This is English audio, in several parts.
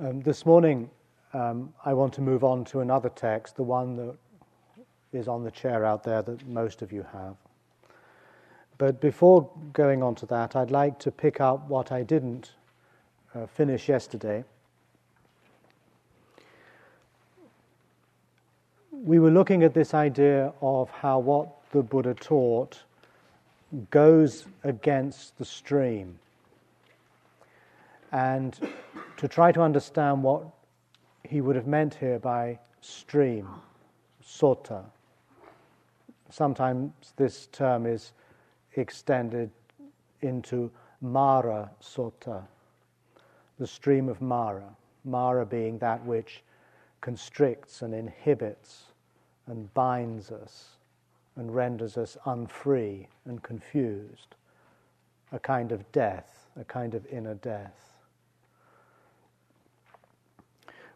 Um, this morning, um, I want to move on to another text, the one that is on the chair out there that most of you have. But before going on to that, I'd like to pick up what I didn't uh, finish yesterday. We were looking at this idea of how what the Buddha taught goes against the stream. And to try to understand what he would have meant here by stream, sota. Sometimes this term is extended into Mara Sota, the stream of Mara. Mara being that which constricts and inhibits and binds us and renders us unfree and confused, a kind of death, a kind of inner death.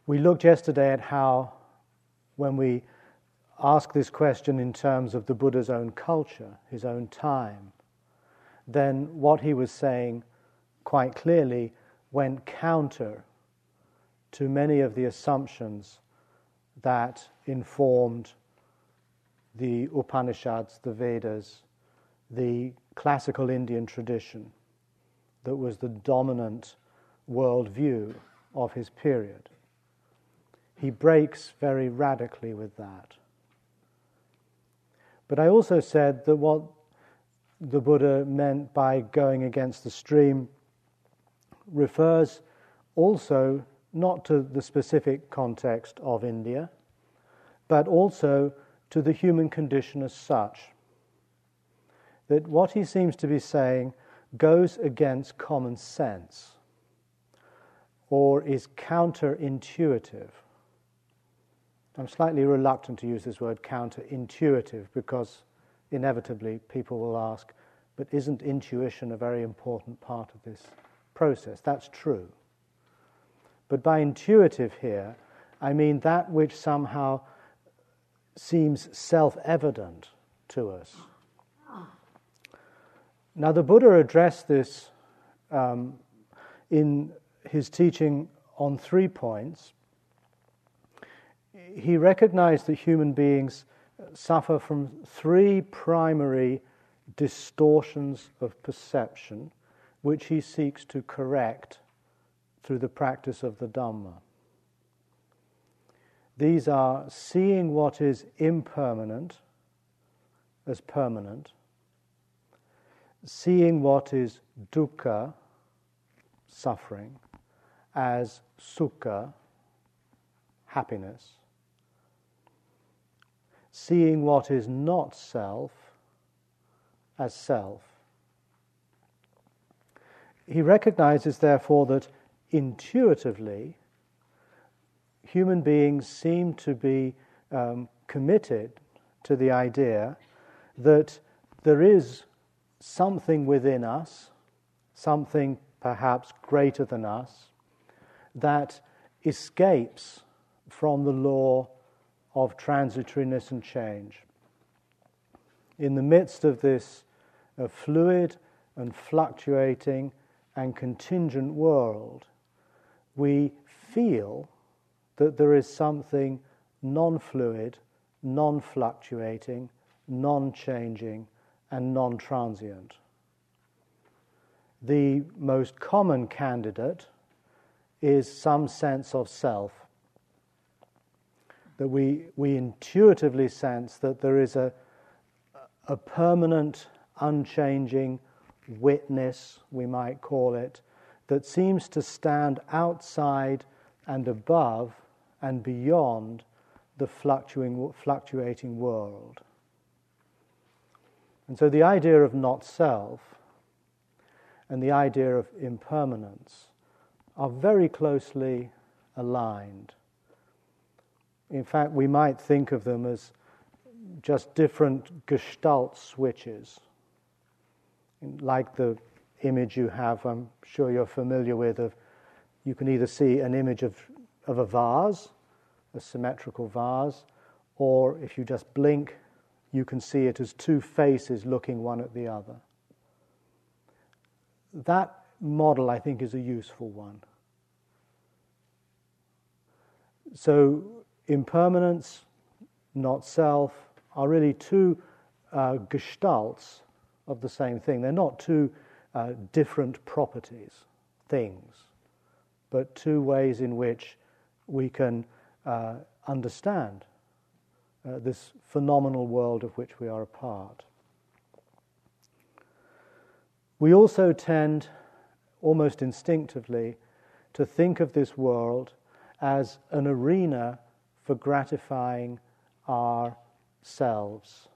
We looked yesterday at how, when we ask this question in terms of the Buddha's own culture, his own time, then what he was saying quite clearly went counter to many of the assumptions that informed the Upanishads, the Vedas, the classical Indian tradition that was the dominant worldview of his period. He breaks very radically with that. But I also said that what the Buddha meant by going against the stream refers also not to the specific context of India, but also to the human condition as such. That what he seems to be saying goes against common sense or is counterintuitive. I'm slightly reluctant to use this word counterintuitive because inevitably people will ask, but isn't intuition a very important part of this process? That's true. But by intuitive here, I mean that which somehow seems self evident to us. Now, the Buddha addressed this um, in his teaching on three points he recognized that human beings suffer from three primary distortions of perception, which he seeks to correct through the practice of the Dhamma. These are seeing what is impermanent as permanent, seeing what is dukkha, suffering, as sukha, happiness, seeing what is not self as self. He recognizes, therefore, that intuitively human beings seem to be um, committed to the idea that there is something within us, something perhaps greater than us, that escapes from the law of transitoriness and change. In the midst of this uh, fluid and fluctuating and contingent world, we feel that there is something non fluid, non fluctuating, non changing, and non transient. The most common candidate is some sense of self that we, we intuitively sense that there is a, a permanent, unchanging witness, we might call it, that seems to stand outside and above and beyond the fluctuating, fluctuating world. And so the idea of not self and the idea of impermanence are very closely aligned. In fact, we might think of them as just different gestalt switches, like the image you have, I'm sure you're familiar with, of you can either see an image of, of a vase, a symmetrical vase, or if you just blink, you can see it as two faces looking one at the other. That model, I think, is a useful one. So, impermanence, not self, are really two uh, gestalts of the same thing. They're not two uh, different properties, things, but two ways in which we can uh, understand uh, this phenomenal world of which we are a part. We also tend, almost instinctively, to think of this world as an arena for gratifying ourselves,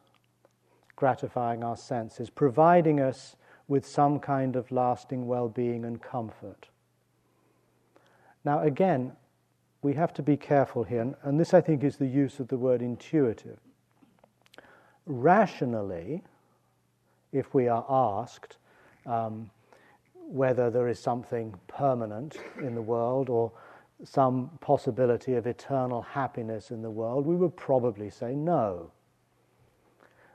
gratifying our senses, providing us with some kind of lasting well being and comfort. Now, again, we have to be careful here, and this I think is the use of the word intuitive. Rationally, if we are asked um, whether there is something permanent in the world or some possibility of eternal happiness in the world, we would probably say no.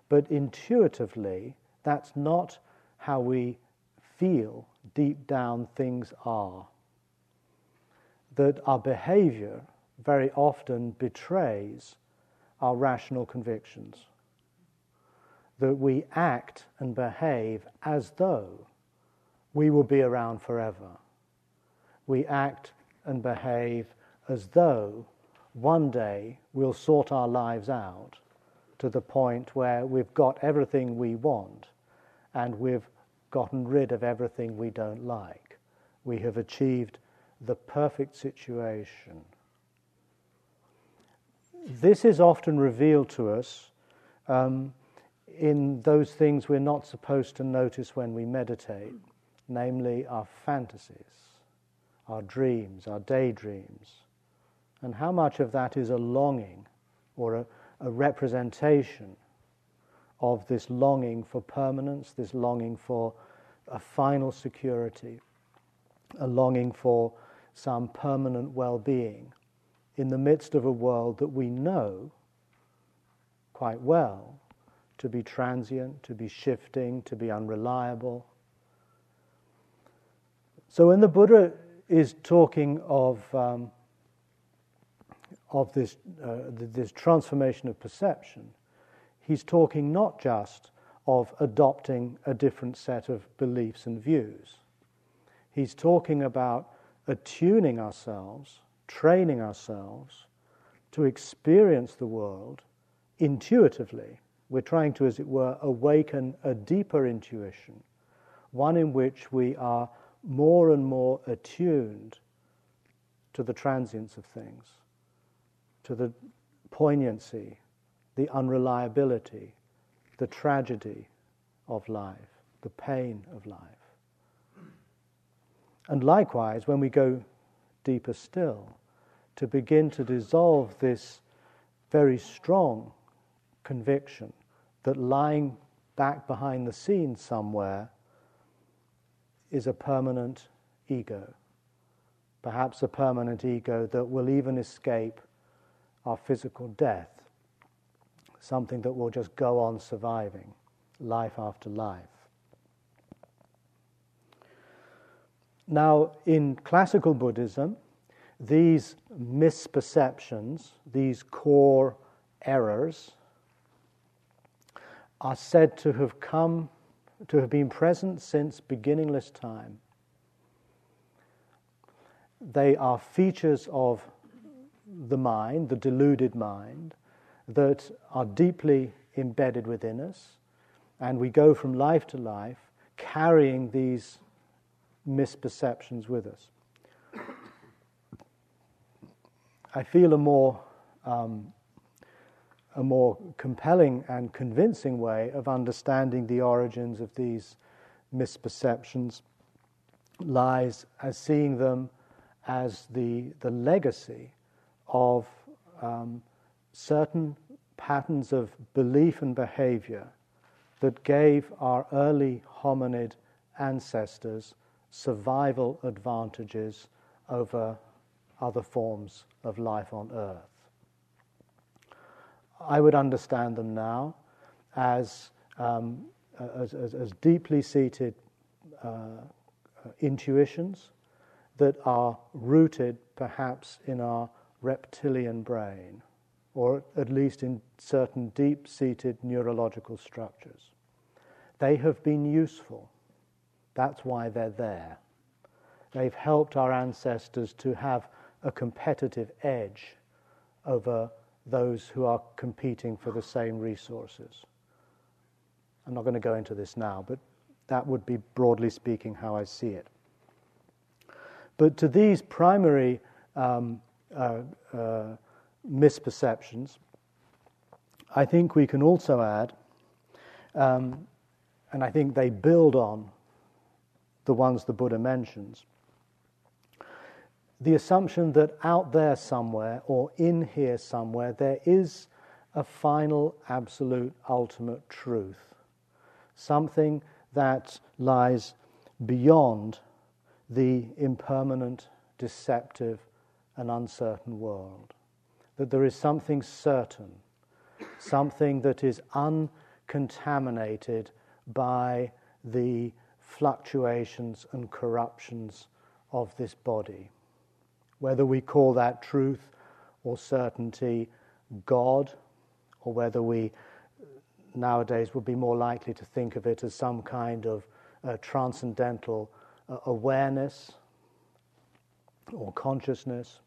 But intuitively, that's not how we feel deep down things are that our behavior very often betrays our rational convictions. That we act and behave as though we will be around forever. We act and behave as though one day we'll sort our lives out to the point where we've got everything we want and we've gotten rid of everything we don't like. We have achieved the perfect situation. This is often revealed to us um, in those things we're not supposed to notice when we meditate, namely our fantasies, our dreams, our daydreams, and how much of that is a longing or a, a representation of this longing for permanence, this longing for a final security, a longing for some permanent well being in the midst of a world that we know quite well to be transient, to be shifting, to be unreliable. So when the Buddha is talking of, um, of this, uh, this transformation of perception, he's talking not just of adopting a different set of beliefs and views. He's talking about attuning ourselves, training ourselves to experience the world intuitively. We're trying to, as it were, awaken a deeper intuition, one in which we are more and more attuned to the transience of things, to the poignancy, the unreliability, the tragedy of life, the pain of life. And likewise, when we go deeper still, to begin to dissolve this very strong conviction that lying back behind the scenes somewhere is a permanent ego. Perhaps a permanent ego that will even escape our physical death, something that will just go on surviving life after life. Now, in classical Buddhism, these misperceptions, these core errors, are said to have come, to have been present since beginningless time. They are features of the mind, the deluded mind, that are deeply embedded within us, and we go from life to life carrying these misperceptions with us. I feel a more um, a more compelling and convincing way of understanding the origins of these misperceptions lies as seeing them as the, the legacy of um, certain patterns of belief and behavior that gave our early hominid ancestors survival advantages over other forms of life on earth. I would understand them now as, um, as, as, as, deeply seated uh, intuitions that are rooted perhaps in our reptilian brain, or at least in certain deep seated neurological structures. They have been useful. That's why they're there. They've helped our ancestors to have a competitive edge over those who are competing for the same resources. I'm not going to go into this now, but that would be broadly speaking how I see it. But to these primary um, uh, uh, misperceptions, I think we can also add, um, and I think they build on the ones the Buddha mentions, the assumption that out there somewhere or in here somewhere there is a final, absolute, ultimate truth, something that lies beyond the impermanent, deceptive, and uncertain world. That there is something certain, something that is uncontaminated by the fluctuations and corruptions of this body. Whether we call that truth or certainty God, or whether we nowadays would be more likely to think of it as some kind of uh, transcendental uh, awareness or consciousness,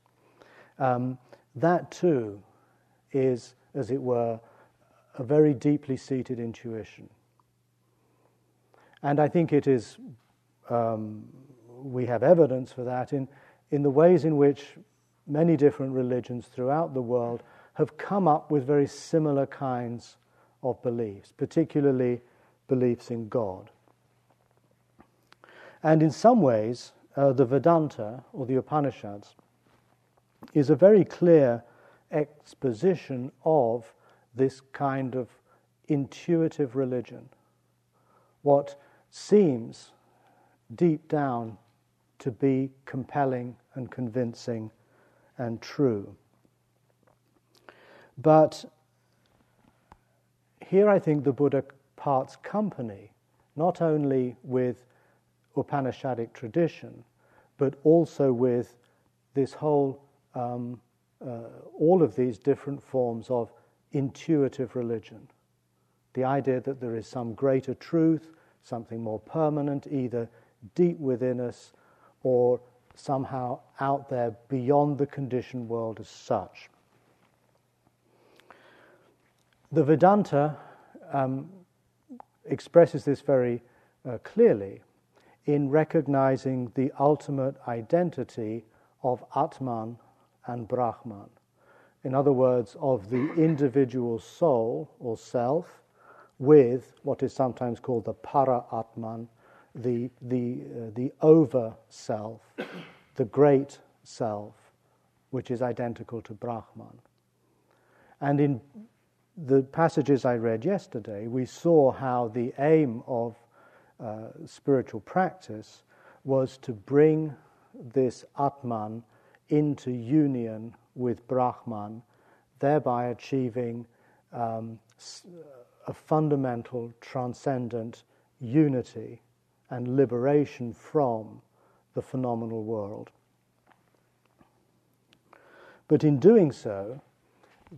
um, that too is, as it were, a very deeply seated intuition. And I think it is, um, we have evidence for that in, in the ways in which many different religions throughout the world have come up with very similar kinds of beliefs, particularly beliefs in God. And in some ways, uh, the Vedanta or the Upanishads is a very clear exposition of this kind of intuitive religion. What seems deep down to be compelling and convincing and true. But here I think the Buddha parts company, not only with Upanishadic tradition, but also with this whole, um, uh, all of these different forms of intuitive religion. The idea that there is some greater truth, something more permanent, either deep within us or somehow out there beyond the conditioned world as such. The Vedanta um, expresses this very uh, clearly in recognizing the ultimate identity of Atman and Brahman. In other words, of the individual soul or self with what is sometimes called the para Atman, the, the, uh, the over self, the great self, which is identical to Brahman. And in the passages I read yesterday, we saw how the aim of uh, spiritual practice was to bring this Atman into union with Brahman, thereby achieving um, a fundamental transcendent unity and liberation from the phenomenal world. But in doing so,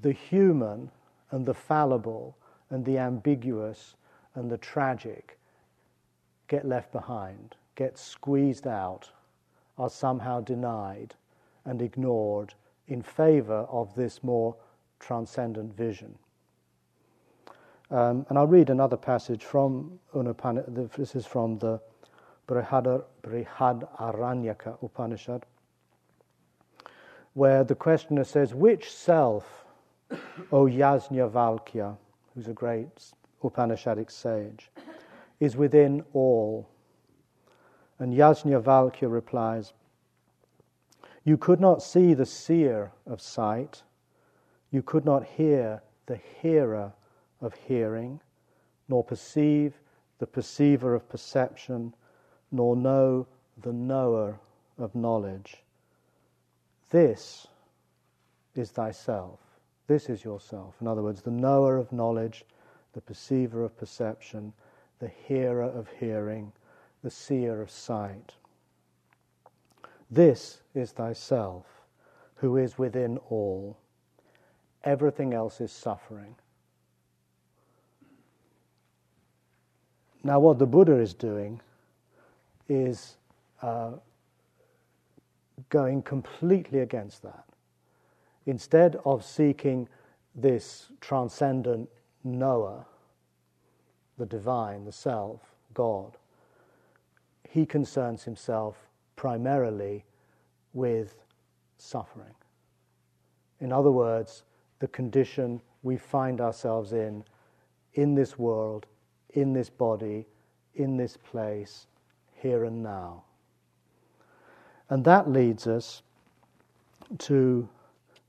the human and the fallible and the ambiguous and the tragic get left behind, get squeezed out, are somehow denied and ignored in favor of this more transcendent vision. Um, and I'll read another passage from Upanishad. This is from the Brihad, Aranyaka Upanishad, where the questioner says, Which self, O Yajnavalkya, who's a great Upanishadic sage, is within all? And Yajnavalkya replies, You could not see the seer of sight, you could not hear the hearer of hearing, nor perceive the perceiver of perception, nor know the knower of knowledge. This is thyself. This is yourself. In other words, the knower of knowledge, the perceiver of perception, the hearer of hearing, the seer of sight. This is thyself, who is within all. Everything else is suffering. Now, what the Buddha is doing is uh, going completely against that. Instead of seeking this transcendent knower, the divine, the self, God, he concerns himself primarily with suffering. In other words, the condition we find ourselves in, in this world, in this body, in this place, here and now. And that leads us to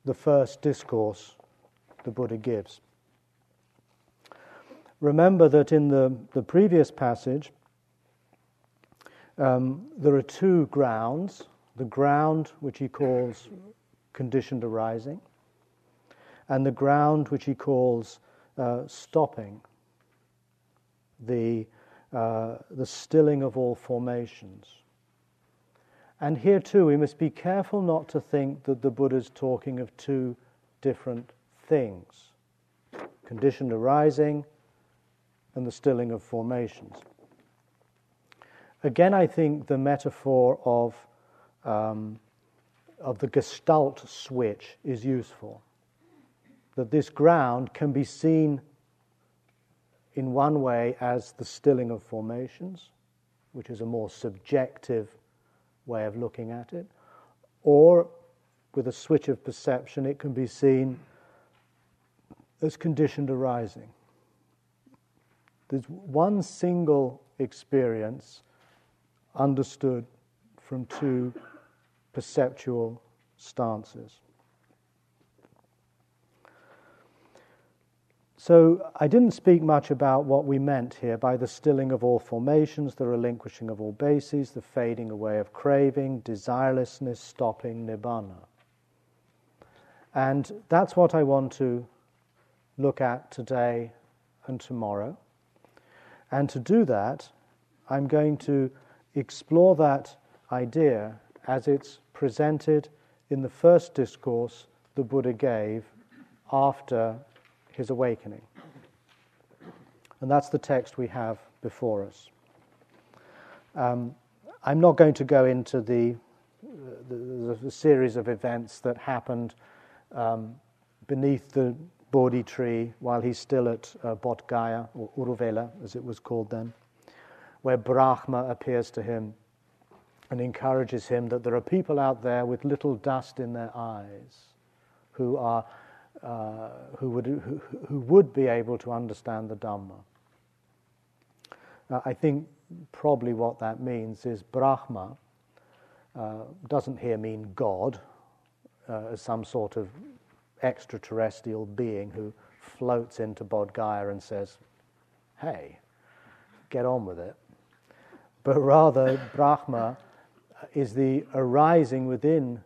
the first discourse the Buddha gives. Remember that in the, the previous passage, um, there are two grounds the ground which he calls conditioned arising, and the ground which he calls uh, stopping, the, uh, the stilling of all formations. And here too, we must be careful not to think that the Buddha is talking of two different things conditioned arising and the stilling of formations. Again, I think the metaphor of, um, of the gestalt switch is useful. That this ground can be seen in one way as the stilling of formations, which is a more subjective way of looking at it, or with a switch of perception, it can be seen as conditioned arising. There's one single experience understood from two perceptual stances. So, I didn't speak much about what we meant here by the stilling of all formations, the relinquishing of all bases, the fading away of craving, desirelessness, stopping, nibbana. And that's what I want to look at today and tomorrow. And to do that, I'm going to explore that idea as it's presented in the first discourse the Buddha gave after his awakening. And that's the text we have before us. Um, I'm not going to go into the, the, the, series of events that happened um, beneath the Bodhi tree while he's still at uh, Bodh Gaya, or Uruvela as it was called then where Brahma appears to him and encourages him that there are people out there with little dust in their eyes who, are, uh, who, would, who, who, would be able to understand the Dhamma. Uh, I think probably what that means is Brahma uh, doesn't here mean God uh, as some sort of extraterrestrial being who floats into Bodh Gaya and says, hey, get on with it but rather Brahma is the arising within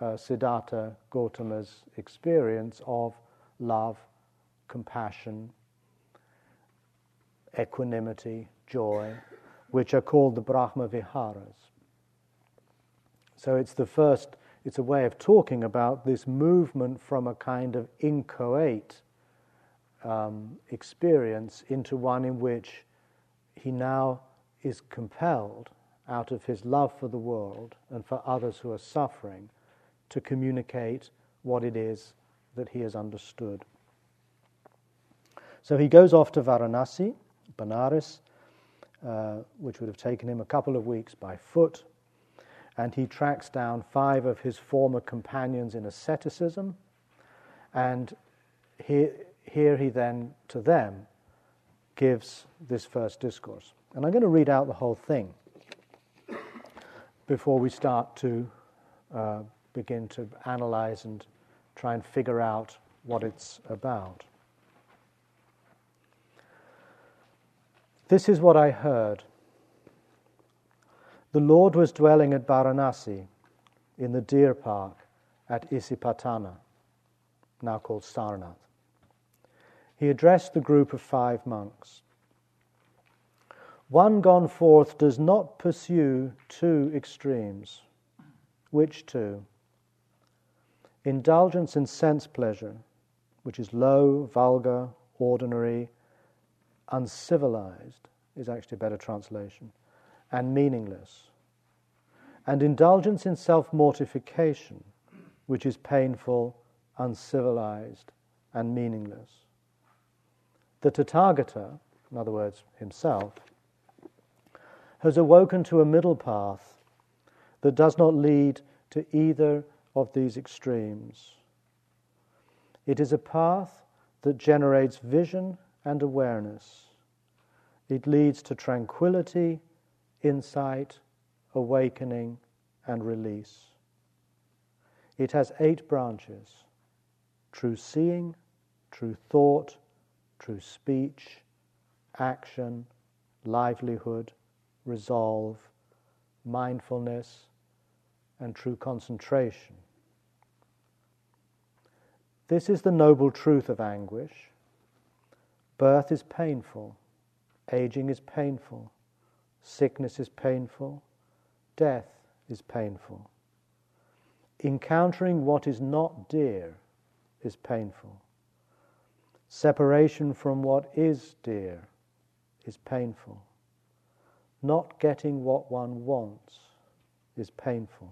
uh, Siddhartha Gautama's experience of love, compassion, equanimity, joy, which are called the Brahma Viharas. So it's the first, it's a way of talking about this movement from a kind of inchoate um, experience into one in which he now is compelled, out of his love for the world and for others who are suffering, to communicate what it is that he has understood. So he goes off to Varanasi, Benares, uh, which would have taken him a couple of weeks by foot, and he tracks down five of his former companions in asceticism, and he, here he then, to them, gives this first discourse. And I'm going to read out the whole thing before we start to uh, begin to analyze and try and figure out what it's about. This is what I heard. The Lord was dwelling at Varanasi in the deer park at Isipatana, now called Sarnath. He addressed the group of five monks. One gone forth does not pursue two extremes. Which two? Indulgence in sense pleasure, which is low, vulgar, ordinary, uncivilized, is actually a better translation, and meaningless. And indulgence in self mortification, which is painful, uncivilized, and meaningless. The Tathagata, in other words, himself, has awoken to a middle path that does not lead to either of these extremes. It is a path that generates vision and awareness. It leads to tranquility, insight, awakening, and release. It has eight branches true seeing, true thought, true speech, action, livelihood, resolve, mindfulness, and true concentration. This is the noble truth of anguish. Birth is painful, aging is painful, sickness is painful, death is painful. Encountering what is not dear is painful. Separation from what is dear is painful. Not getting what one wants is painful.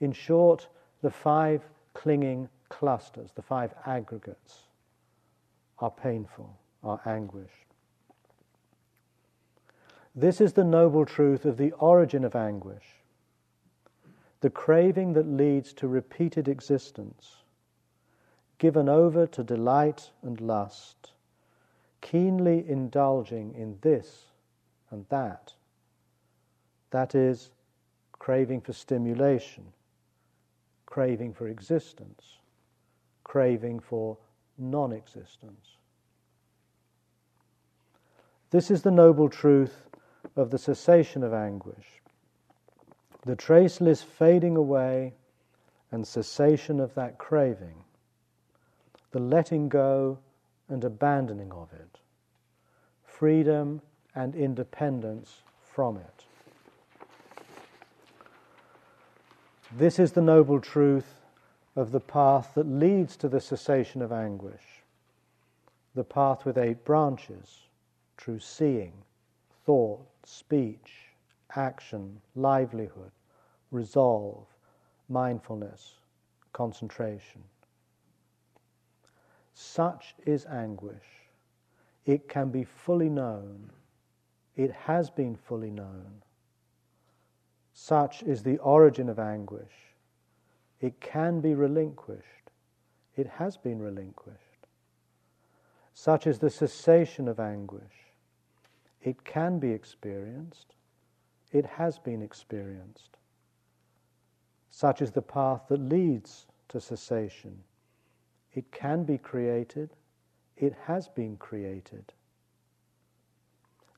In short, the five clinging clusters, the five aggregates, are painful, are anguish. This is the noble truth of the origin of anguish, the craving that leads to repeated existence, given over to delight and lust, keenly indulging in this and that. That is, craving for stimulation, craving for existence, craving for non existence. This is the noble truth of the cessation of anguish, the traceless fading away and cessation of that craving, the letting go and abandoning of it, freedom and independence from it. This is the noble truth of the path that leads to the cessation of anguish, the path with eight branches true seeing, thought, speech, action, livelihood, resolve, mindfulness, concentration. Such is anguish. It can be fully known it has been fully known. Such is the origin of anguish. It can be relinquished. It has been relinquished. Such is the cessation of anguish. It can be experienced. It has been experienced. Such is the path that leads to cessation. It can be created. It has been created.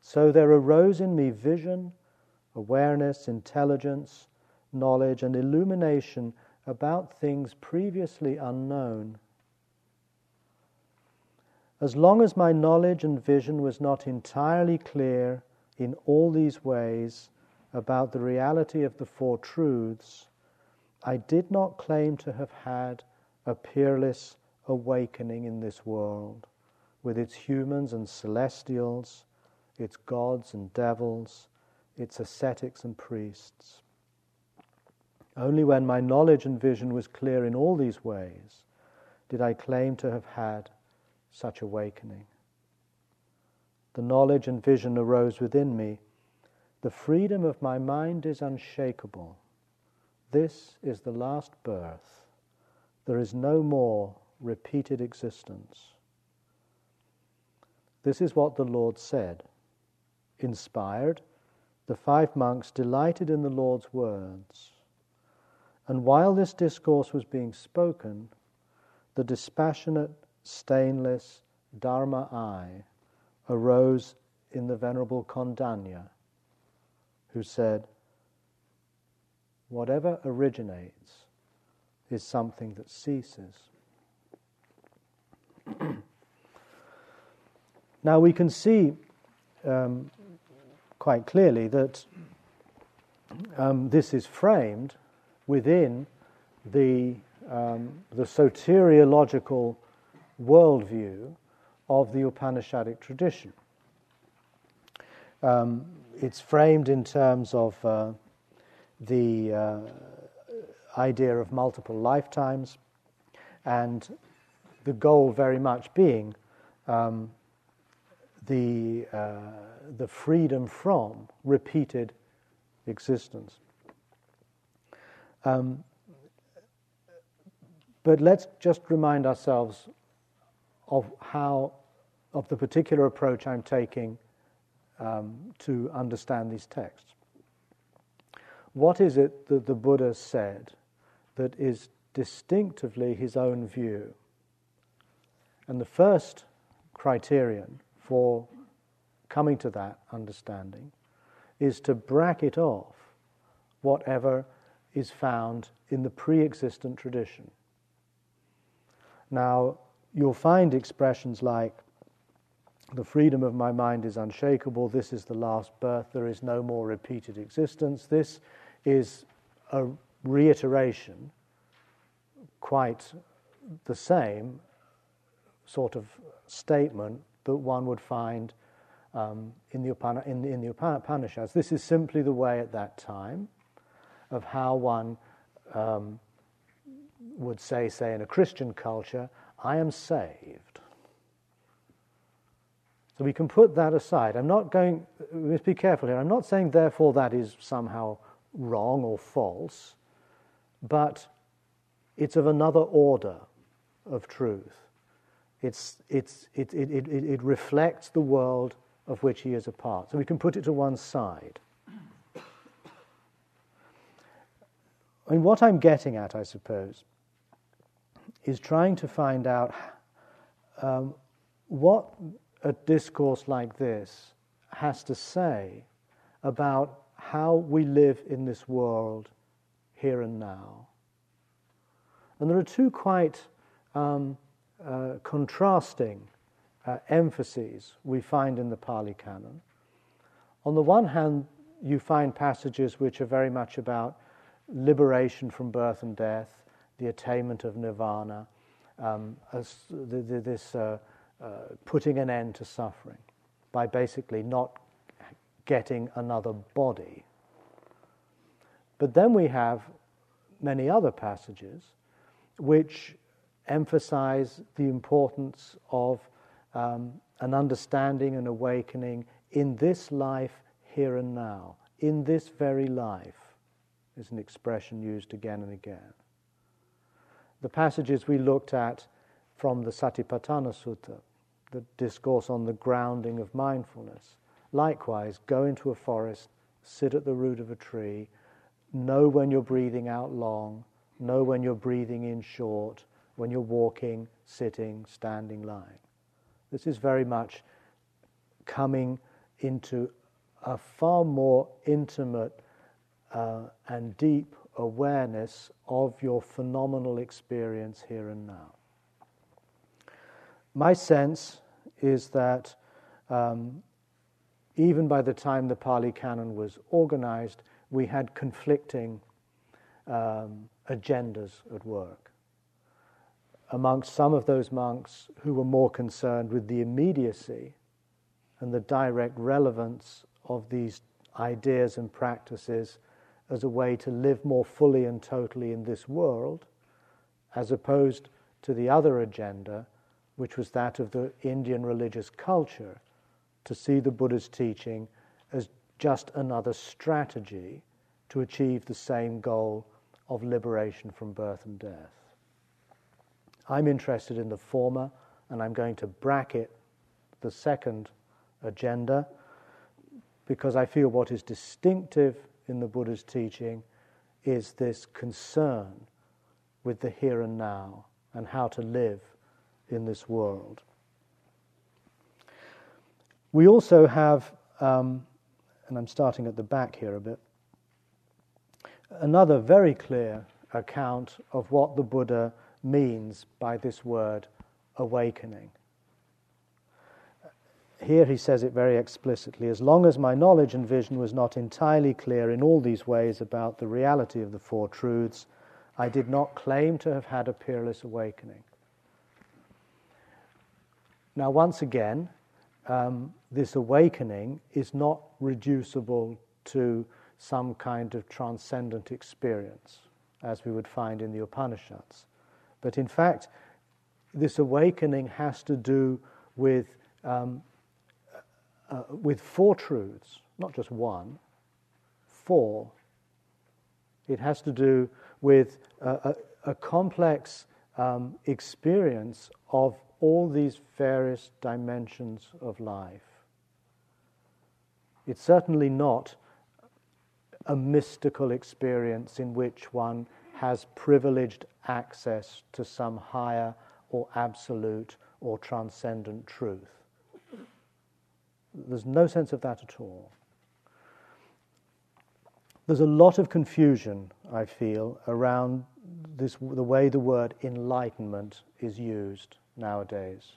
So there arose in me vision, awareness, intelligence, knowledge, and illumination about things previously unknown. As long as my knowledge and vision was not entirely clear in all these ways about the reality of the Four Truths, I did not claim to have had a peerless awakening in this world, with its humans and celestials its gods and devils, its ascetics and priests. Only when my knowledge and vision was clear in all these ways did I claim to have had such awakening. The knowledge and vision arose within me. The freedom of my mind is unshakable. This is the last birth. There is no more repeated existence. This is what the Lord said inspired, the five monks delighted in the Lord's words. And while this discourse was being spoken, the dispassionate, stainless Dharma eye arose in the Venerable Kondanya, who said, Whatever originates is something that ceases. now we can see um, quite clearly that um, this is framed within the um, the soteriological worldview of the Upanishadic tradition. Um, it's framed in terms of uh, the uh, idea of multiple lifetimes, and the goal very much being um, the, uh, the freedom from repeated existence. Um, but let's just remind ourselves of how, of the particular approach I'm taking um, to understand these texts. What is it that the Buddha said that is distinctively his own view? And the first criterion for coming to that understanding is to bracket off whatever is found in the pre existent tradition. Now, you'll find expressions like, the freedom of my mind is unshakable, this is the last birth, there is no more repeated existence. This is a reiteration, quite the same sort of statement that one would find um, in, the in, in the Upanishads. This is simply the way at that time of how one um, would say, say, in a Christian culture, I am saved. So we can put that aside. I'm not going, we must be careful here. I'm not saying, therefore, that is somehow wrong or false, but it's of another order of truth. It's, it's, it, it, it, it reflects the world of which he is a part. So we can put it to one side. Mean, what I'm getting at, I suppose, is trying to find out um, what a discourse like this has to say about how we live in this world here and now. And there are two quite um, uh, contrasting uh, emphases we find in the Pali Canon. On the one hand, you find passages which are very much about liberation from birth and death, the attainment of nirvana, um, as the, the, this uh, uh, putting an end to suffering by basically not getting another body. But then we have many other passages which emphasize the importance of um, an understanding and awakening in this life, here and now, in this very life, is an expression used again and again. The passages we looked at from the Satipatthana Sutta, the discourse on the grounding of mindfulness. Likewise, go into a forest, sit at the root of a tree, know when you're breathing out long, know when you're breathing in short, when you're walking, sitting, standing, lying. This is very much coming into a far more intimate uh, and deep awareness of your phenomenal experience here and now. My sense is that um, even by the time the Pali Canon was organized, we had conflicting um, agendas at work. Amongst some of those monks who were more concerned with the immediacy and the direct relevance of these ideas and practices as a way to live more fully and totally in this world, as opposed to the other agenda, which was that of the Indian religious culture, to see the Buddha's teaching as just another strategy to achieve the same goal of liberation from birth and death. I'm interested in the former, and I'm going to bracket the second agenda because I feel what is distinctive in the Buddha's teaching is this concern with the here and now and how to live in this world. We also have, um, and I'm starting at the back here a bit, another very clear account of what the Buddha means by this word awakening. Here he says it very explicitly as long as my knowledge and vision was not entirely clear in all these ways about the reality of the Four Truths, I did not claim to have had a peerless awakening. Now, once again, um, this awakening is not reducible to some kind of transcendent experience, as we would find in the Upanishads. But in fact, this awakening has to do with, um, uh, with four truths, not just one, four. It has to do with a, a, a complex um, experience of all these various dimensions of life. It's certainly not a mystical experience in which one has privileged access to some higher or absolute or transcendent truth. There's no sense of that at all. There's a lot of confusion, I feel, around this, the way the word enlightenment is used nowadays.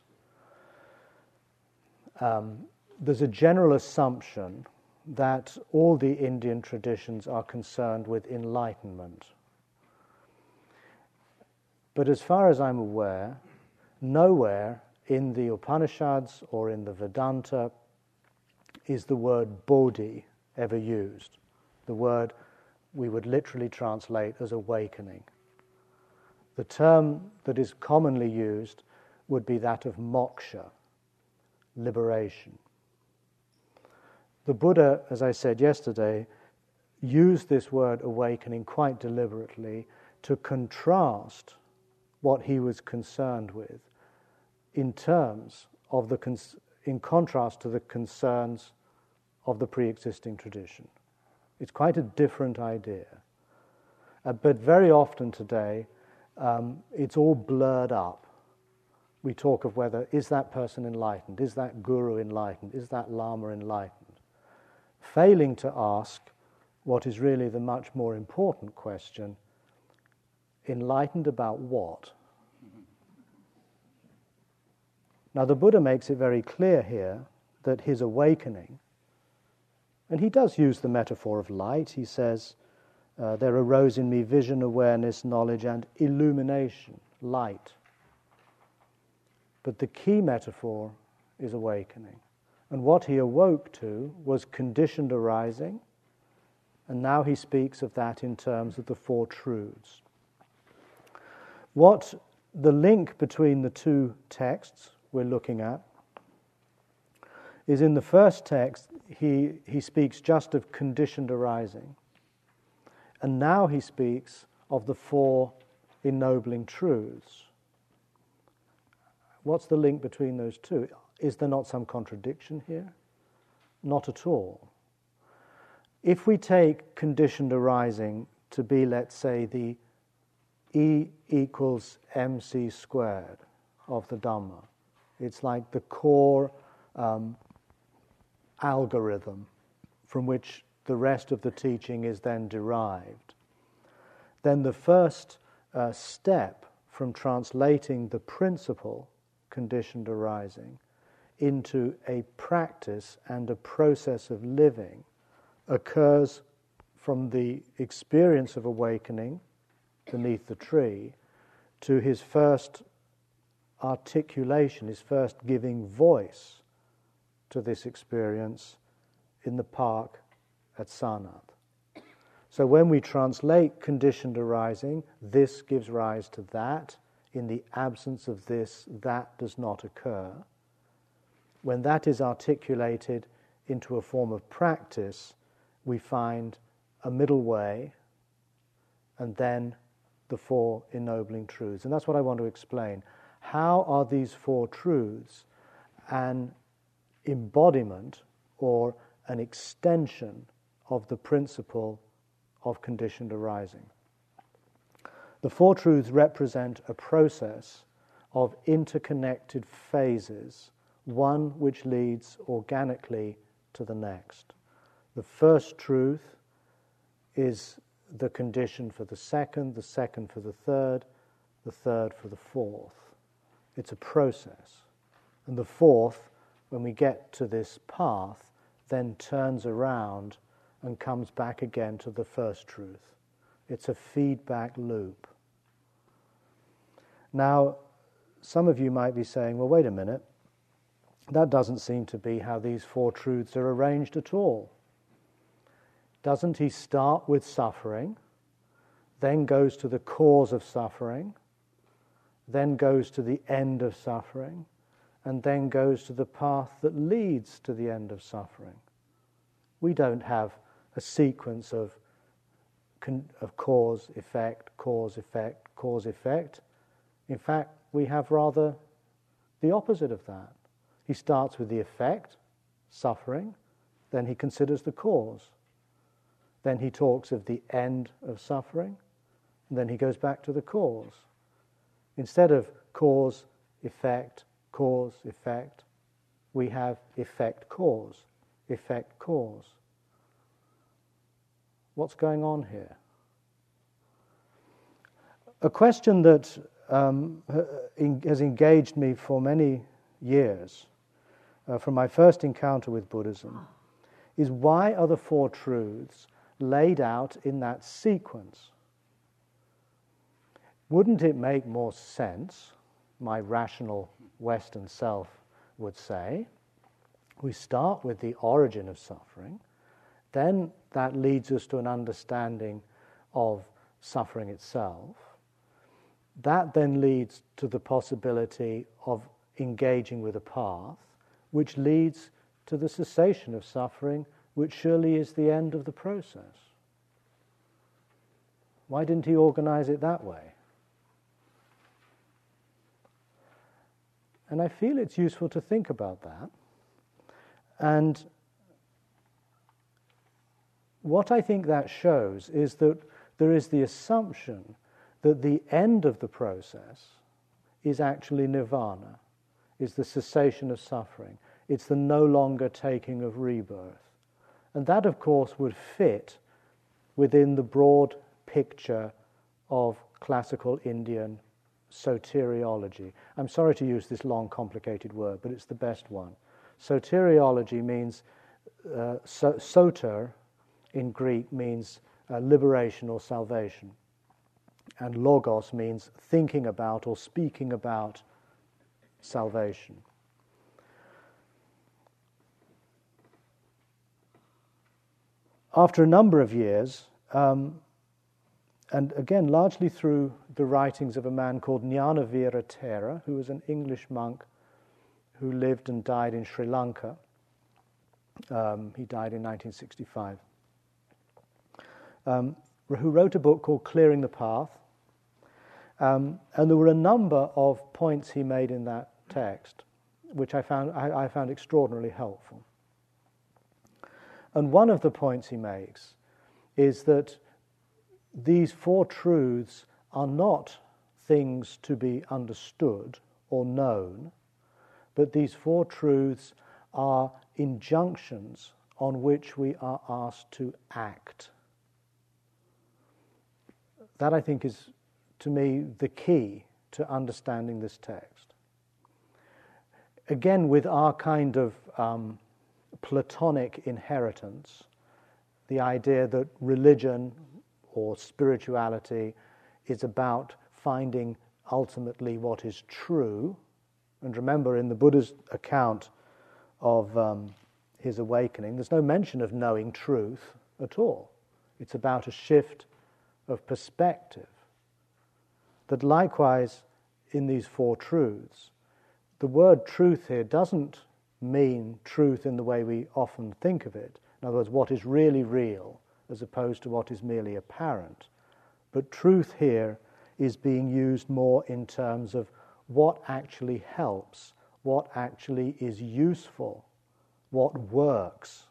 Um, there's a general assumption that all the Indian traditions are concerned with enlightenment. But as far as I'm aware, nowhere in the Upanishads or in the Vedanta is the word bodhi ever used. The word we would literally translate as awakening. The term that is commonly used would be that of moksha, liberation. The Buddha, as I said yesterday, used this word awakening quite deliberately to contrast what he was concerned with in terms of the in contrast to the concerns of the pre-existing tradition. It's quite a different idea. Uh, but very often today, um, it's all blurred up. We talk of whether is that person enlightened, is that guru enlightened, is that lama enlightened, failing to ask what is really the much more important question enlightened about what? Now, the Buddha makes it very clear here that his awakening, and he does use the metaphor of light, he says, uh, There arose in me vision, awareness, knowledge, and illumination, light. But the key metaphor is awakening. And what he awoke to was conditioned arising, and now he speaks of that in terms of the Four Truths. What the link between the two texts we're looking at is in the first text, he, he speaks just of conditioned arising. And now he speaks of the four ennobling truths. What's the link between those two? Is there not some contradiction here? Not at all. If we take conditioned arising to be, let's say, the E equals mc squared of the Dhamma, it's like the core um, algorithm from which the rest of the teaching is then derived. Then the first uh, step from translating the principle, conditioned arising, into a practice and a process of living occurs from the experience of awakening beneath the tree to his first articulation, his first giving voice to this experience in the park at Sarnath. So when we translate conditioned arising, this gives rise to that. In the absence of this, that does not occur. When that is articulated into a form of practice, we find a middle way and then the four ennobling truths. And that's what I want to explain. How are these four truths an embodiment or an extension of the principle of conditioned arising? The four truths represent a process of interconnected phases, one which leads organically to the next. The first truth is the condition for the second, the second for the third, the third for the fourth. It's a process. And the fourth, when we get to this path, then turns around and comes back again to the first truth. It's a feedback loop. Now, some of you might be saying, well, wait a minute, that doesn't seem to be how these four truths are arranged at all. Doesn't he start with suffering, then goes to the cause of suffering, then goes to the end of suffering, and then goes to the path that leads to the end of suffering? We don't have a sequence of, of cause, effect, cause, effect, cause, effect. In fact, we have rather the opposite of that. He starts with the effect, suffering, then he considers the cause. Then he talks of the end of suffering, and then he goes back to the cause. Instead of cause, effect, cause, effect, we have effect, cause, effect, cause. What's going on here? A question that um, has engaged me for many years, uh, from my first encounter with Buddhism, is why are the Four Truths laid out in that sequence? Wouldn't it make more sense, my rational Western self would say, we start with the origin of suffering, then that leads us to an understanding of suffering itself. That then leads to the possibility of engaging with a path, which leads to the cessation of suffering, which surely is the end of the process. Why didn't he organize it that way? And I feel it's useful to think about that. And what I think that shows is that there is the assumption that the end of the process is actually nirvana, is the cessation of suffering. It's the no longer taking of rebirth. And that, of course, would fit within the broad picture of classical Indian soteriology. I'm sorry to use this long, complicated word, but it's the best one. Soteriology means uh, so, soter in Greek means uh, liberation or salvation, and logos means thinking about or speaking about salvation. After a number of years, um, and again, largely through the writings of a man called Nyanavira Thera, who was an English monk who lived and died in Sri Lanka. Um, he died in 1965. Um, who wrote a book called Clearing the Path. Um, and there were a number of points he made in that text, which I found, I, I found extraordinarily helpful. And one of the points he makes is that these four truths are not things to be understood or known, but these four truths are injunctions on which we are asked to act. That, I think, is to me the key to understanding this text. Again, with our kind of um, Platonic inheritance, the idea that religion or spirituality is about finding ultimately what is true. And remember, in the Buddha's account of um, his awakening, there's no mention of knowing truth at all. It's about a shift of perspective. That likewise, in these four truths, the word truth here doesn't mean truth in the way we often think of it. In other words, what is really real as opposed to what is merely apparent. But truth here is being used more in terms of what actually helps, what actually is useful, what works.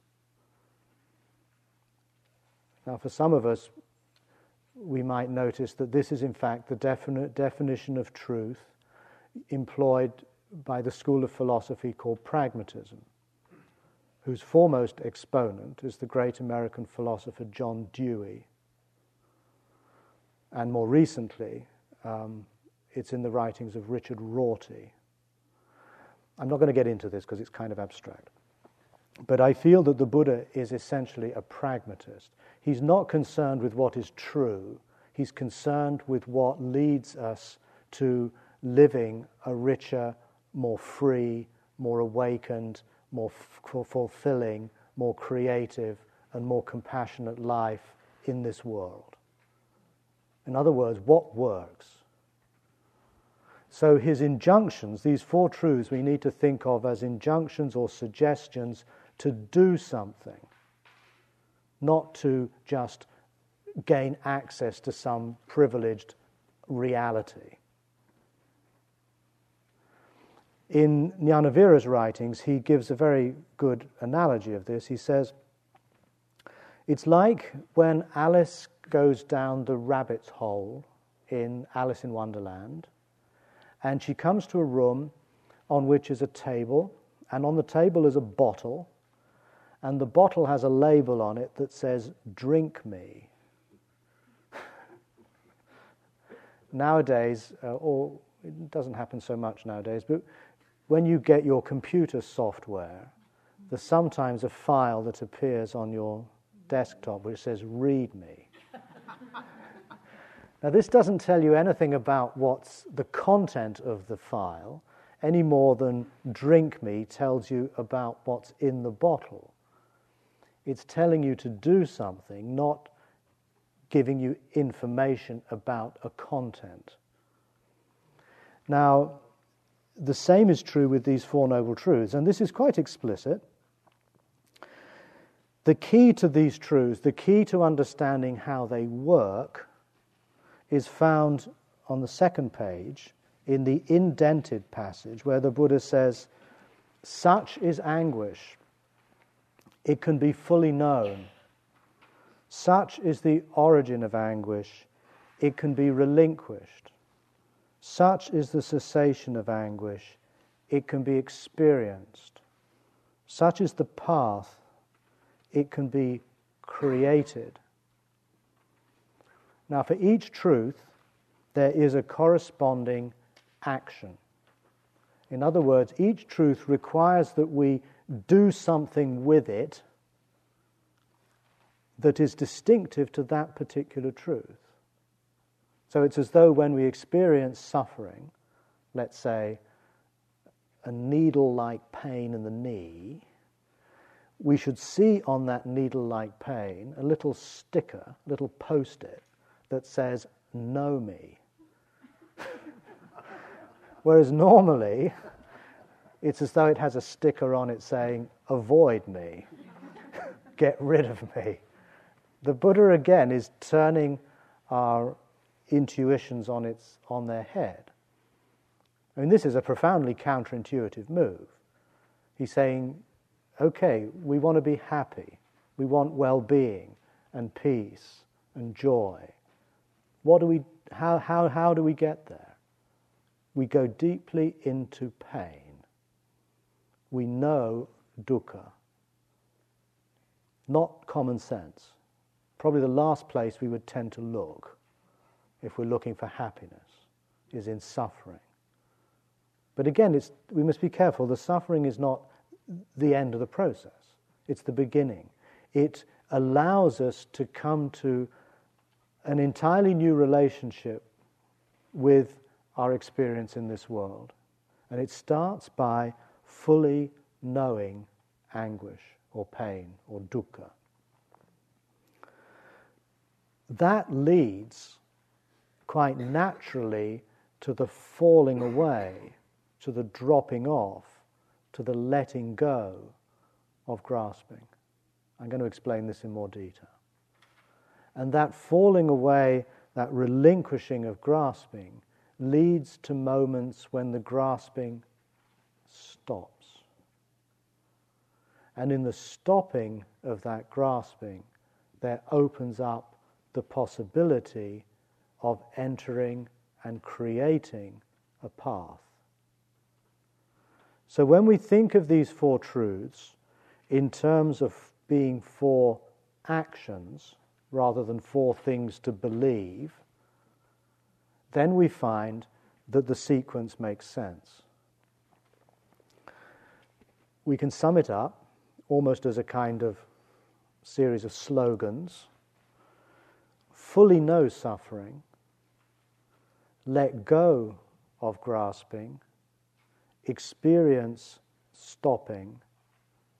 Now, for some of us, we might notice that this is, in fact, the definite definition of truth employed by the school of philosophy called pragmatism whose foremost exponent is the great American philosopher John Dewey. And more recently, um, it's in the writings of Richard Rorty. I'm not going to get into this because it's kind of abstract. But I feel that the Buddha is essentially a pragmatist. He's not concerned with what is true, he's concerned with what leads us to living a richer, more free, more awakened, more f- fulfilling, more creative, and more compassionate life in this world. In other words, what works? So his injunctions, these four truths, we need to think of as injunctions or suggestions to do something, not to just gain access to some privileged reality. In Jnanavira's writings, he gives a very good analogy of this. He says, It's like when Alice goes down the rabbit's hole in Alice in Wonderland, and she comes to a room on which is a table, and on the table is a bottle, and the bottle has a label on it that says, Drink me. nowadays, uh, or it doesn't happen so much nowadays, but when you get your computer software, there's sometimes a file that appears on your desktop which says, Read me. now, this doesn't tell you anything about what's the content of the file any more than drink me tells you about what's in the bottle. It's telling you to do something, not giving you information about a content. Now, the same is true with these Four Noble Truths, and this is quite explicit. The key to these truths, the key to understanding how they work, is found on the second page in the indented passage where the Buddha says, Such is anguish. It can be fully known. Such is the origin of anguish. It can be relinquished. Such is the cessation of anguish. It can be experienced. Such is the path. It can be created. Now, for each truth, there is a corresponding action. In other words, each truth requires that we do something with it that is distinctive to that particular truth. So it's as though when we experience suffering, let's say a needle like pain in the knee, we should see on that needle like pain a little sticker, a little post it that says, Know me. Whereas normally, it's as though it has a sticker on it saying, Avoid me, get rid of me. The Buddha again is turning our intuitions on, its, on their head. I mean, this is a profoundly counterintuitive move. He's saying, okay, we want to be happy, we want well being and peace and joy. What do we, how, how, how do we get there? We go deeply into pain. We know dukkha, not common sense. Probably the last place we would tend to look if we're looking for happiness, is in suffering. But again, we must be careful. The suffering is not the end of the process, it's the beginning. It allows us to come to an entirely new relationship with our experience in this world. And it starts by fully knowing anguish or pain or dukkha. That leads quite naturally to the falling away, to the dropping off, to the letting go of grasping. I'm going to explain this in more detail. And that falling away, that relinquishing of grasping, leads to moments when the grasping stops. And in the stopping of that grasping, there opens up the possibility of entering and creating a path. So when we think of these four truths in terms of being four actions rather than four things to believe, then we find that the sequence makes sense. We can sum it up almost as a kind of series of slogans fully know suffering let go of grasping, experience stopping,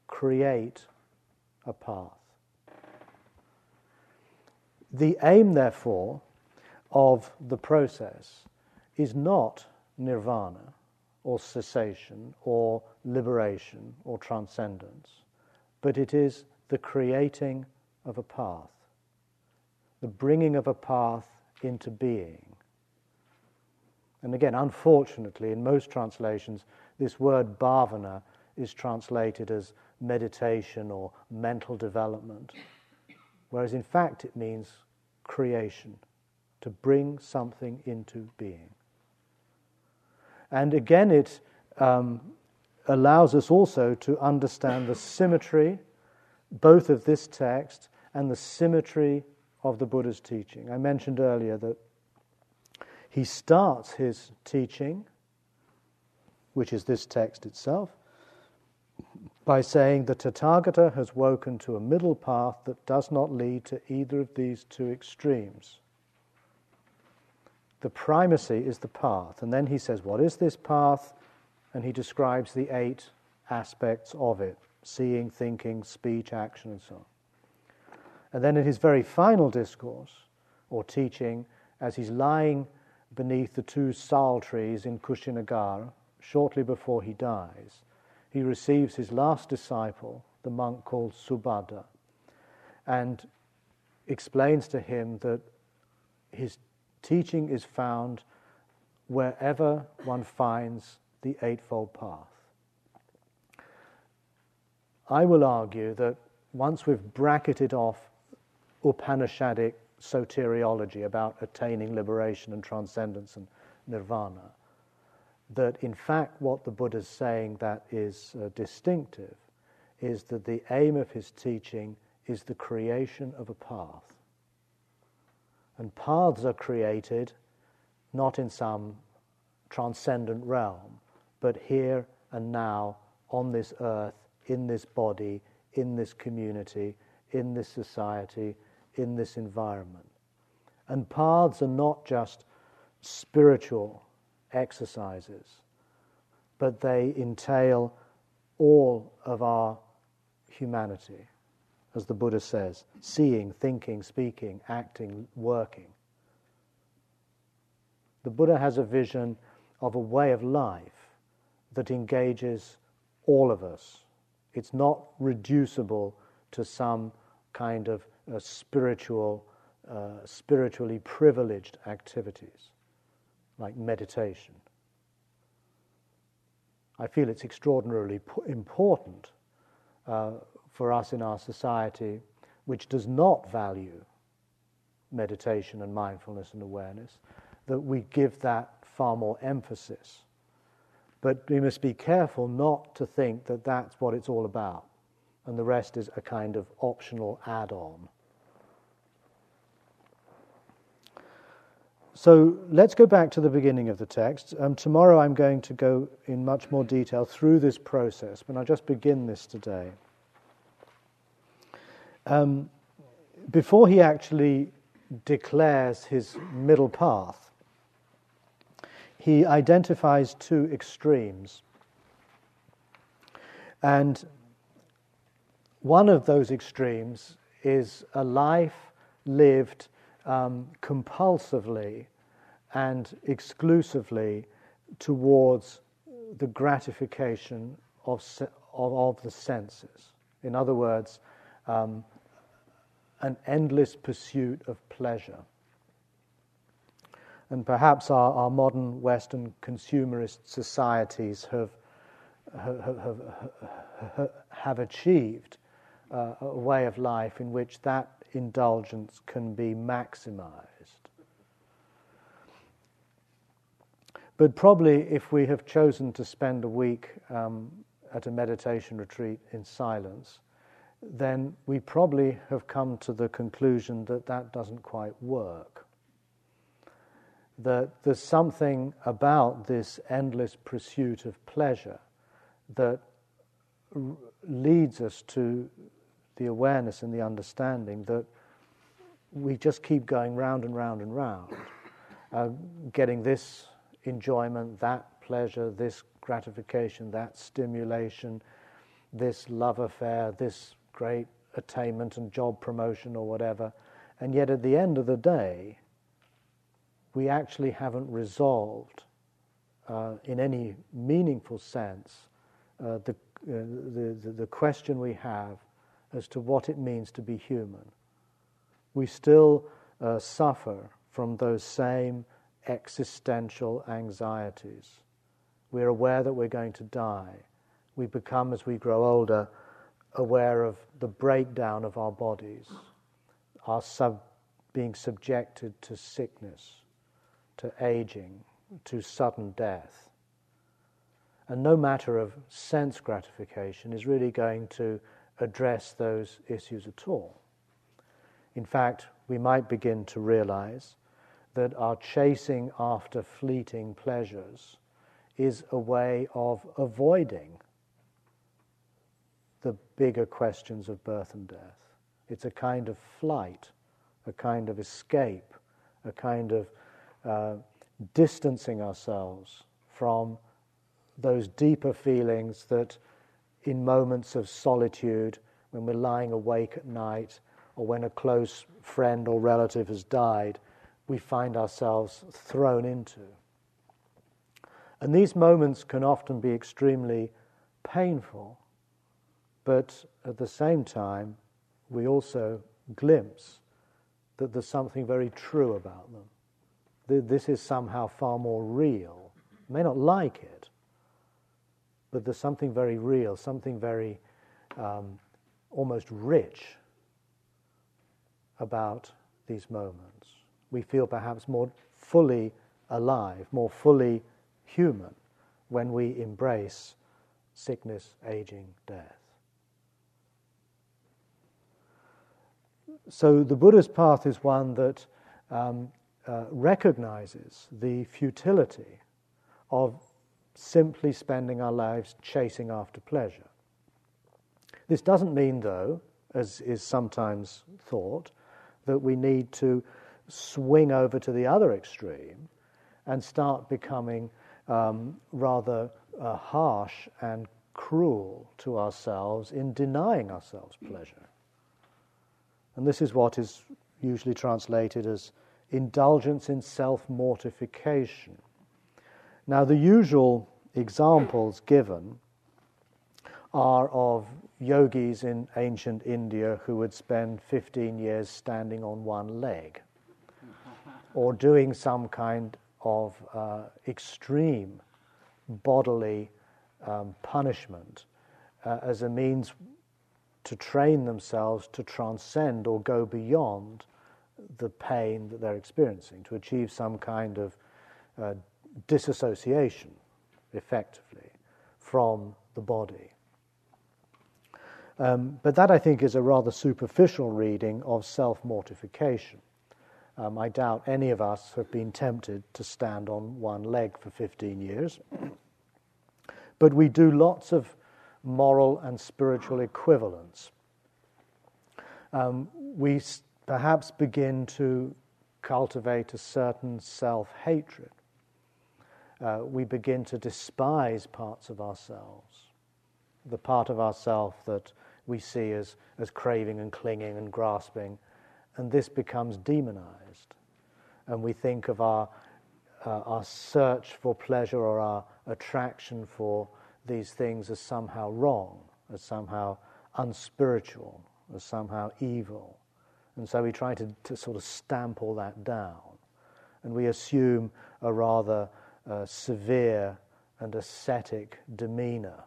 create a path. The aim, therefore, of the process is not nirvana or cessation or liberation or transcendence, but it is the creating of a path, the bringing of a path into being. And again, unfortunately, in most translations, this word bhavana is translated as meditation or mental development, whereas in fact it means creation, to bring something into being. And again, it um, allows us also to understand the symmetry, both of this text and the symmetry of the Buddha's teaching. I mentioned earlier that he starts his teaching, which is this text itself, by saying the Tathagata has woken to a middle path that does not lead to either of these two extremes. The primacy is the path. And then he says, What is this path? And he describes the eight aspects of it seeing, thinking, speech, action, and so on. And then in his very final discourse or teaching, as he's lying beneath the two sal trees in Kushinagara, shortly before he dies, he receives his last disciple, the monk called Subhadda, and explains to him that his Teaching is found wherever one finds the Eightfold Path. I will argue that once we've bracketed off Upanishadic soteriology about attaining liberation and transcendence and nirvana, that in fact what the Buddha is saying that is uh, distinctive is that the aim of his teaching is the creation of a path. And paths are created not in some transcendent realm, but here and now on this earth, in this body, in this community, in this society, in this environment. And paths are not just spiritual exercises, but they entail all of our humanity as the Buddha says seeing, thinking, speaking, acting, working. The Buddha has a vision of a way of life that engages all of us. It's not reducible to some kind of uh, spiritual, uh, spiritually privileged activities like meditation. I feel it's extraordinarily important uh, for us in our society which does not value meditation and mindfulness and awareness, that we give that far more emphasis. But we must be careful not to think that that's what it's all about, and the rest is a kind of optional add on. So let's go back to the beginning of the text. Um, tomorrow I'm going to go in much more detail through this process, but I'll just begin this today um, before he actually declares his middle path, he identifies two extremes. And one of those extremes is a life lived um, compulsively and exclusively towards the gratification of, of, of the senses. In other words, um, an endless pursuit of pleasure. And perhaps our, our modern Western consumerist societies have, have, have, have achieved uh, a way of life in which that indulgence can be maximized. But probably, if we have chosen to spend a week um, at a meditation retreat in silence, then we probably have come to the conclusion that that doesn't quite work. That there's something about this endless pursuit of pleasure that r- leads us to the awareness and the understanding that we just keep going round and round and round, uh, getting this enjoyment, that pleasure, this gratification, that stimulation, this love affair, this great attainment and job promotion or whatever. And yet at the end of the day, we actually haven't resolved uh, in any meaningful sense uh, the, uh, the, the, the question we have as to what it means to be human. We still uh, suffer from those same existential anxieties. We're aware that we're going to die. We become, as we grow older, aware of the breakdown of our bodies, our sub, being subjected to sickness, to aging, to sudden death. And no matter of sense gratification is really going to address those issues at all. In fact, we might begin to realize that our chasing after fleeting pleasures is a way of avoiding the bigger questions of birth and death. It's a kind of flight, a kind of escape, a kind of uh, distancing ourselves from those deeper feelings that in moments of solitude, when we're lying awake at night, or when a close friend or relative has died, we find ourselves thrown into. And these moments can often be extremely painful, but at the same time, we also glimpse that there's something very true about them. This is somehow far more real. May not like it, but there's something very real, something very um, almost rich about these moments. We feel perhaps more fully alive, more fully human when we embrace sickness, aging, death. So the Buddha's path is one that um, uh, recognizes the futility of simply spending our lives chasing after pleasure. This doesn't mean, though, as is sometimes thought, that we need to swing over to the other extreme and start becoming um, rather uh, harsh and cruel to ourselves in denying ourselves pleasure. And this is what is usually translated as indulgence in self mortification. Now, the usual examples given are of yogis in ancient India who would spend 15 years standing on one leg or doing some kind of uh, extreme bodily um, punishment uh, as a means to train themselves to transcend or go beyond the pain that they're experiencing, to achieve some kind of uh, disassociation, effectively, from the body. Um, but that, I think, is a rather superficial reading of self mortification. Um, I doubt any of us have been tempted to stand on one leg for 15 years. but we do lots of moral and spiritual equivalence. Um, we perhaps begin to cultivate a certain self hatred. Uh, we begin to despise parts of ourselves, the part of ourself that we see as, as craving and clinging and grasping, and this becomes demonized. And we think of our, uh, our search for pleasure or our attraction for these things as somehow wrong, as somehow unspiritual, as somehow evil. And so we try to, to sort of stamp all that down. And we assume a rather uh, severe and ascetic demeanor.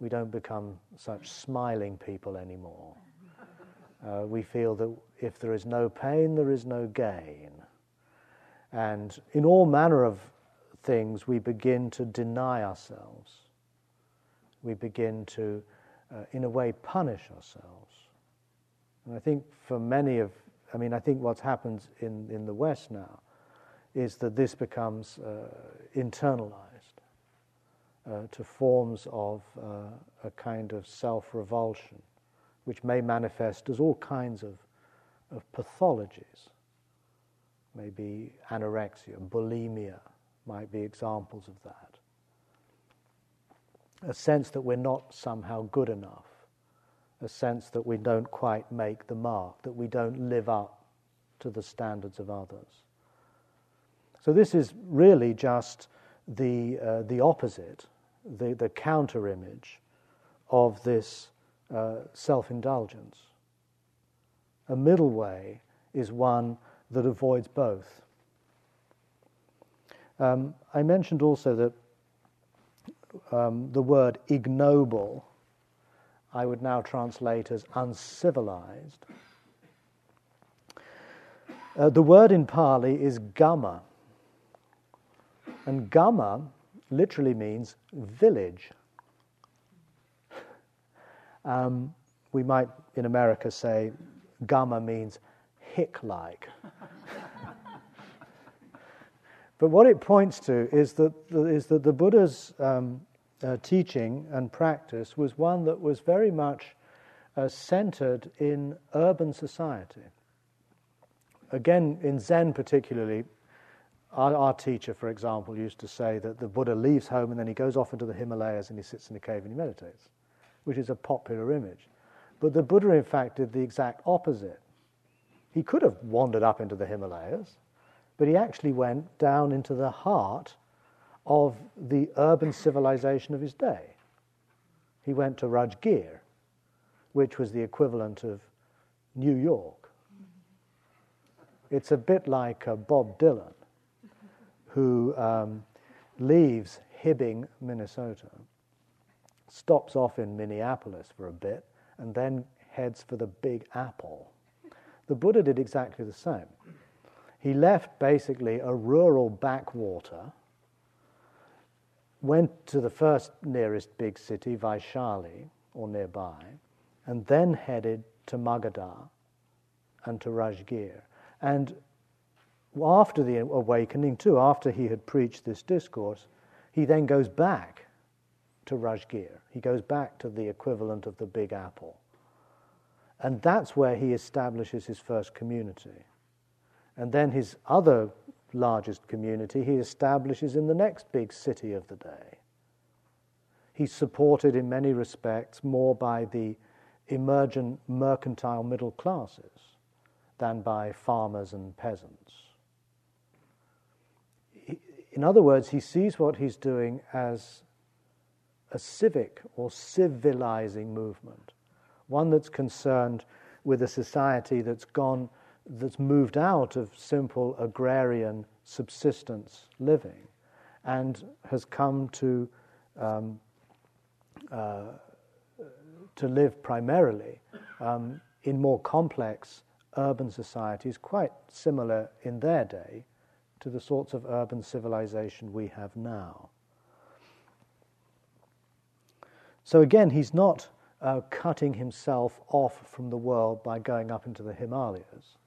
We don't become such smiling people anymore. Uh, we feel that if there is no pain, there is no gain. And in all manner of things, we begin to deny ourselves. We begin to, uh, in a way, punish ourselves. And I think for many of, I mean, I think what's happened in, in the West now is that this becomes uh, internalized uh, to forms of uh, a kind of self revulsion, which may manifest as all kinds of, of pathologies, maybe anorexia, bulimia, might be examples of that. A sense that we're not somehow good enough, a sense that we don't quite make the mark, that we don't live up to the standards of others. So, this is really just the, uh, the opposite, the, the counter image of this uh, self indulgence. A middle way is one that avoids both. Um, I mentioned also that um, the word ignoble I would now translate as uncivilized. Uh, the word in Pali is gama, and gama literally means village. Um, we might in America say gama means hick like. but what it points to is that, is that the Buddha's um, uh, teaching and practice was one that was very much uh, centered in urban society. Again, in Zen particularly, our, our, teacher, for example, used to say that the Buddha leaves home and then he goes off into the Himalayas and he sits in a cave and he meditates, which is a popular image. But the Buddha, in fact, did the exact opposite. He could have wandered up into the Himalayas, but he actually went down into the heart of the urban civilization of his day. He went to Rajgir, which was the equivalent of New York. It's a bit like uh, Bob Dylan, who um, leaves Hibbing, Minnesota, stops off in Minneapolis for a bit, and then heads for the Big Apple. The Buddha did exactly the same. He left basically a rural backwater went to the first nearest big city, Vaishali, or nearby, and then headed to Magadha and to Rajgir. And after the awakening, too, after he had preached this discourse, he then goes back to Rajgir. He goes back to the equivalent of the Big Apple. And that's where he establishes his first community. And then his other largest community he establishes in the next big city of the day. He's supported in many respects more by the emergent mercantile middle classes than by farmers and peasants. In other words, he sees what he's doing as a civic or civilizing movement, one that's concerned with a society that's gone that's moved out of simple agrarian subsistence living and has come to um, uh, to live primarily um, in more complex urban societies, quite similar in their day to the sorts of urban civilization we have now. So again, he's not uh, cutting himself off from the world by going up into the Himalayas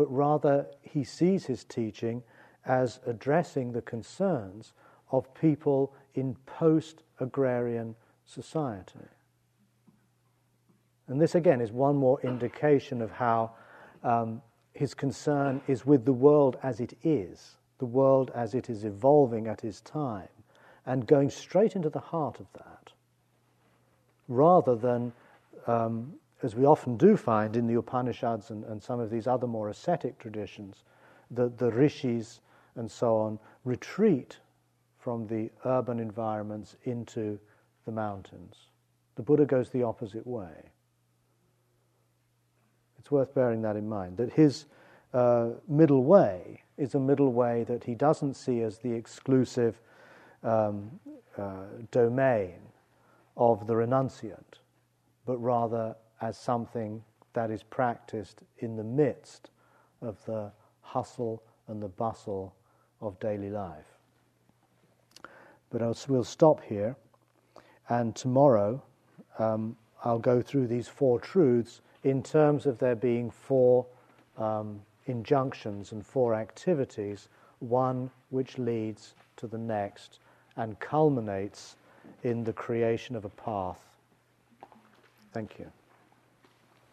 but rather he sees his teaching as addressing the concerns of people in post agrarian society. And this, again, is one more indication of how um, his concern is with the world as it is, the world as it is evolving at his time, and going straight into the heart of that, rather than um, as we often do find in the Upanishads and, and some of these other more ascetic traditions, the, the rishis and so on retreat from the urban environments into the mountains. The Buddha goes the opposite way. It's worth bearing that in mind, that his uh, middle way is a middle way that he doesn't see as the exclusive um, uh, domain of the renunciant, but rather as something that is practiced in the midst of the hustle and the bustle of daily life. But I'll, we'll stop here, and tomorrow um, I'll go through these four truths in terms of there being four um, injunctions and four activities, one which leads to the next and culminates in the creation of a path. Thank you.